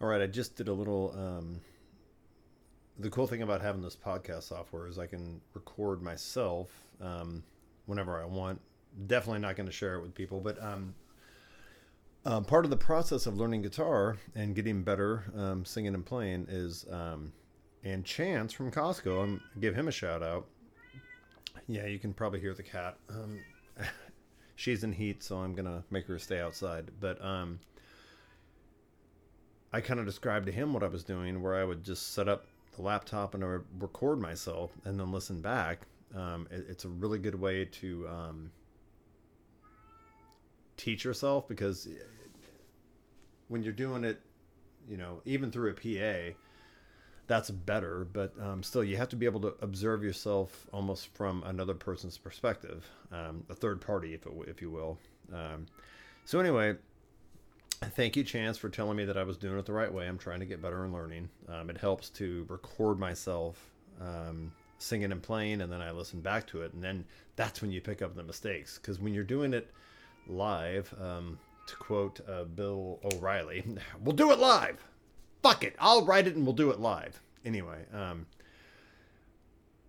All right, I just did a little. Um, the cool thing about having this podcast software is I can record myself um, whenever I want. Definitely not going to share it with people, but um, um, part of the process of learning guitar and getting better um, singing and playing is, um, and Chance from Costco, I'm give him a shout out. Yeah, you can probably hear the cat. Um, she's in heat, so I'm gonna make her stay outside. But um, I kind of described to him what I was doing, where I would just set up the laptop and record myself and then listen back. Um, it, it's a really good way to um, teach yourself because when you're doing it, you know, even through a PA, that's better. But um, still, you have to be able to observe yourself almost from another person's perspective, um, a third party, if it, if you will. Um, so anyway, thank you, Chance, for telling me that I was doing it the right way. I'm trying to get better and learning. Um, it helps to record myself um, singing and playing, and then I listen back to it, and then that's when you pick up the mistakes. Because when you're doing it live, um, to quote uh, Bill O'Reilly, "We'll do it live. Fuck it, I'll write it and we'll do it live." Anyway, um,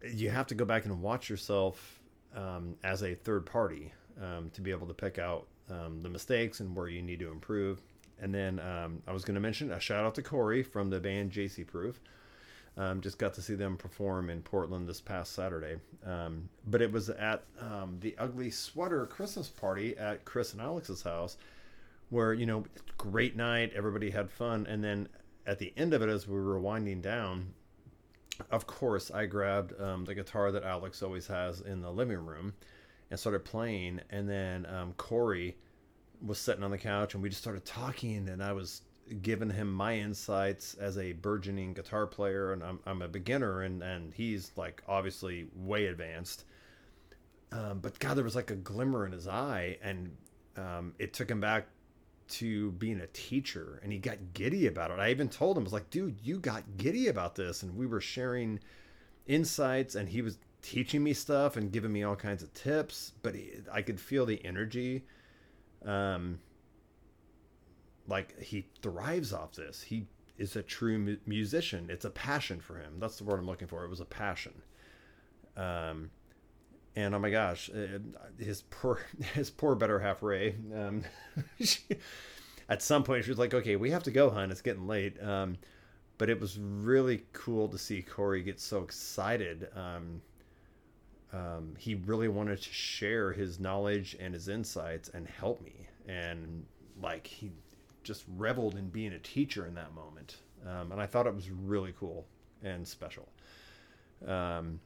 you have to go back and watch yourself um, as a third party um, to be able to pick out um, the mistakes and where you need to improve. And then um, I was going to mention a shout out to Corey from the band JC Proof. Um, just got to see them perform in Portland this past Saturday. Um, but it was at um, the Ugly Sweater Christmas party at Chris and Alex's house, where, you know, great night, everybody had fun. And then at the end of it, as we were winding down, of course, I grabbed the guitar that Alex always has in the living room and started playing. And then um, Corey was sitting on the couch and we just started talking. And I was giving him my insights as a burgeoning guitar player. And I'm, I'm a beginner and, and he's like obviously way advanced. Um, but God, there was like a glimmer in his eye. And um, it took him back to being a teacher and he got giddy about it. I even told him, I was like, dude, you got giddy about this. And we were sharing insights and he was teaching me stuff and giving me all kinds of tips, but he, I could feel the energy. Um, like he thrives off this. He is a true mu- musician. It's a passion for him. That's the word I'm looking for. It was a passion. Um, and oh my gosh, uh, his poor his poor better half Ray. Um, she, at some point, she was like, "Okay, we have to go, hun. It's getting late." Um, but it was really cool to see Corey get so excited. Um, um, he really wanted to share his knowledge and his insights and help me, and like he just reveled in being a teacher in that moment. Um, and I thought it was really cool and special. Um,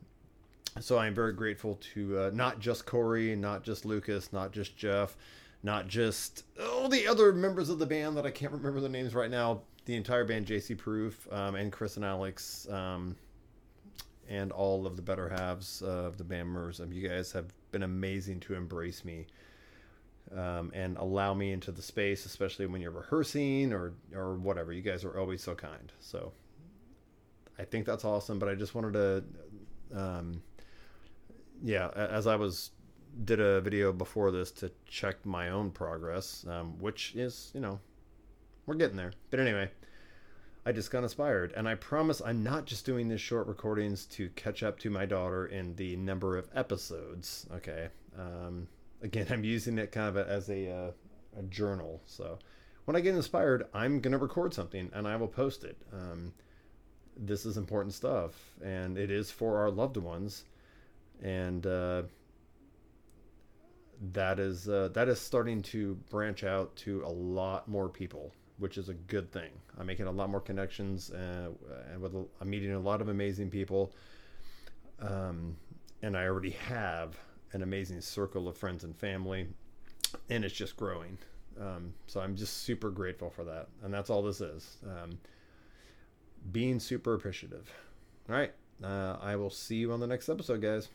so I'm very grateful to uh, not just Corey, not just Lucas, not just Jeff, not just all the other members of the band that I can't remember the names right now. The entire band, JC Proof, um, and Chris and Alex, um, and all of the better halves of the band members. Um, you guys have been amazing to embrace me um, and allow me into the space, especially when you're rehearsing or or whatever. You guys are always so kind. So I think that's awesome. But I just wanted to um, yeah, as I was did a video before this to check my own progress, um, which is you know we're getting there. But anyway, I just got inspired, and I promise I'm not just doing these short recordings to catch up to my daughter in the number of episodes. Okay, um, again, I'm using it kind of as a uh, a journal. So when I get inspired, I'm gonna record something and I will post it. Um, this is important stuff, and it is for our loved ones and uh, that is uh, that is starting to branch out to a lot more people, which is a good thing. I'm making a lot more connections, uh, and with I'm meeting a lot of amazing people, um, and I already have an amazing circle of friends and family, and it's just growing. Um, so I'm just super grateful for that, and that's all this is. Um, being super appreciative. All right. Uh, I will see you on the next episode, guys.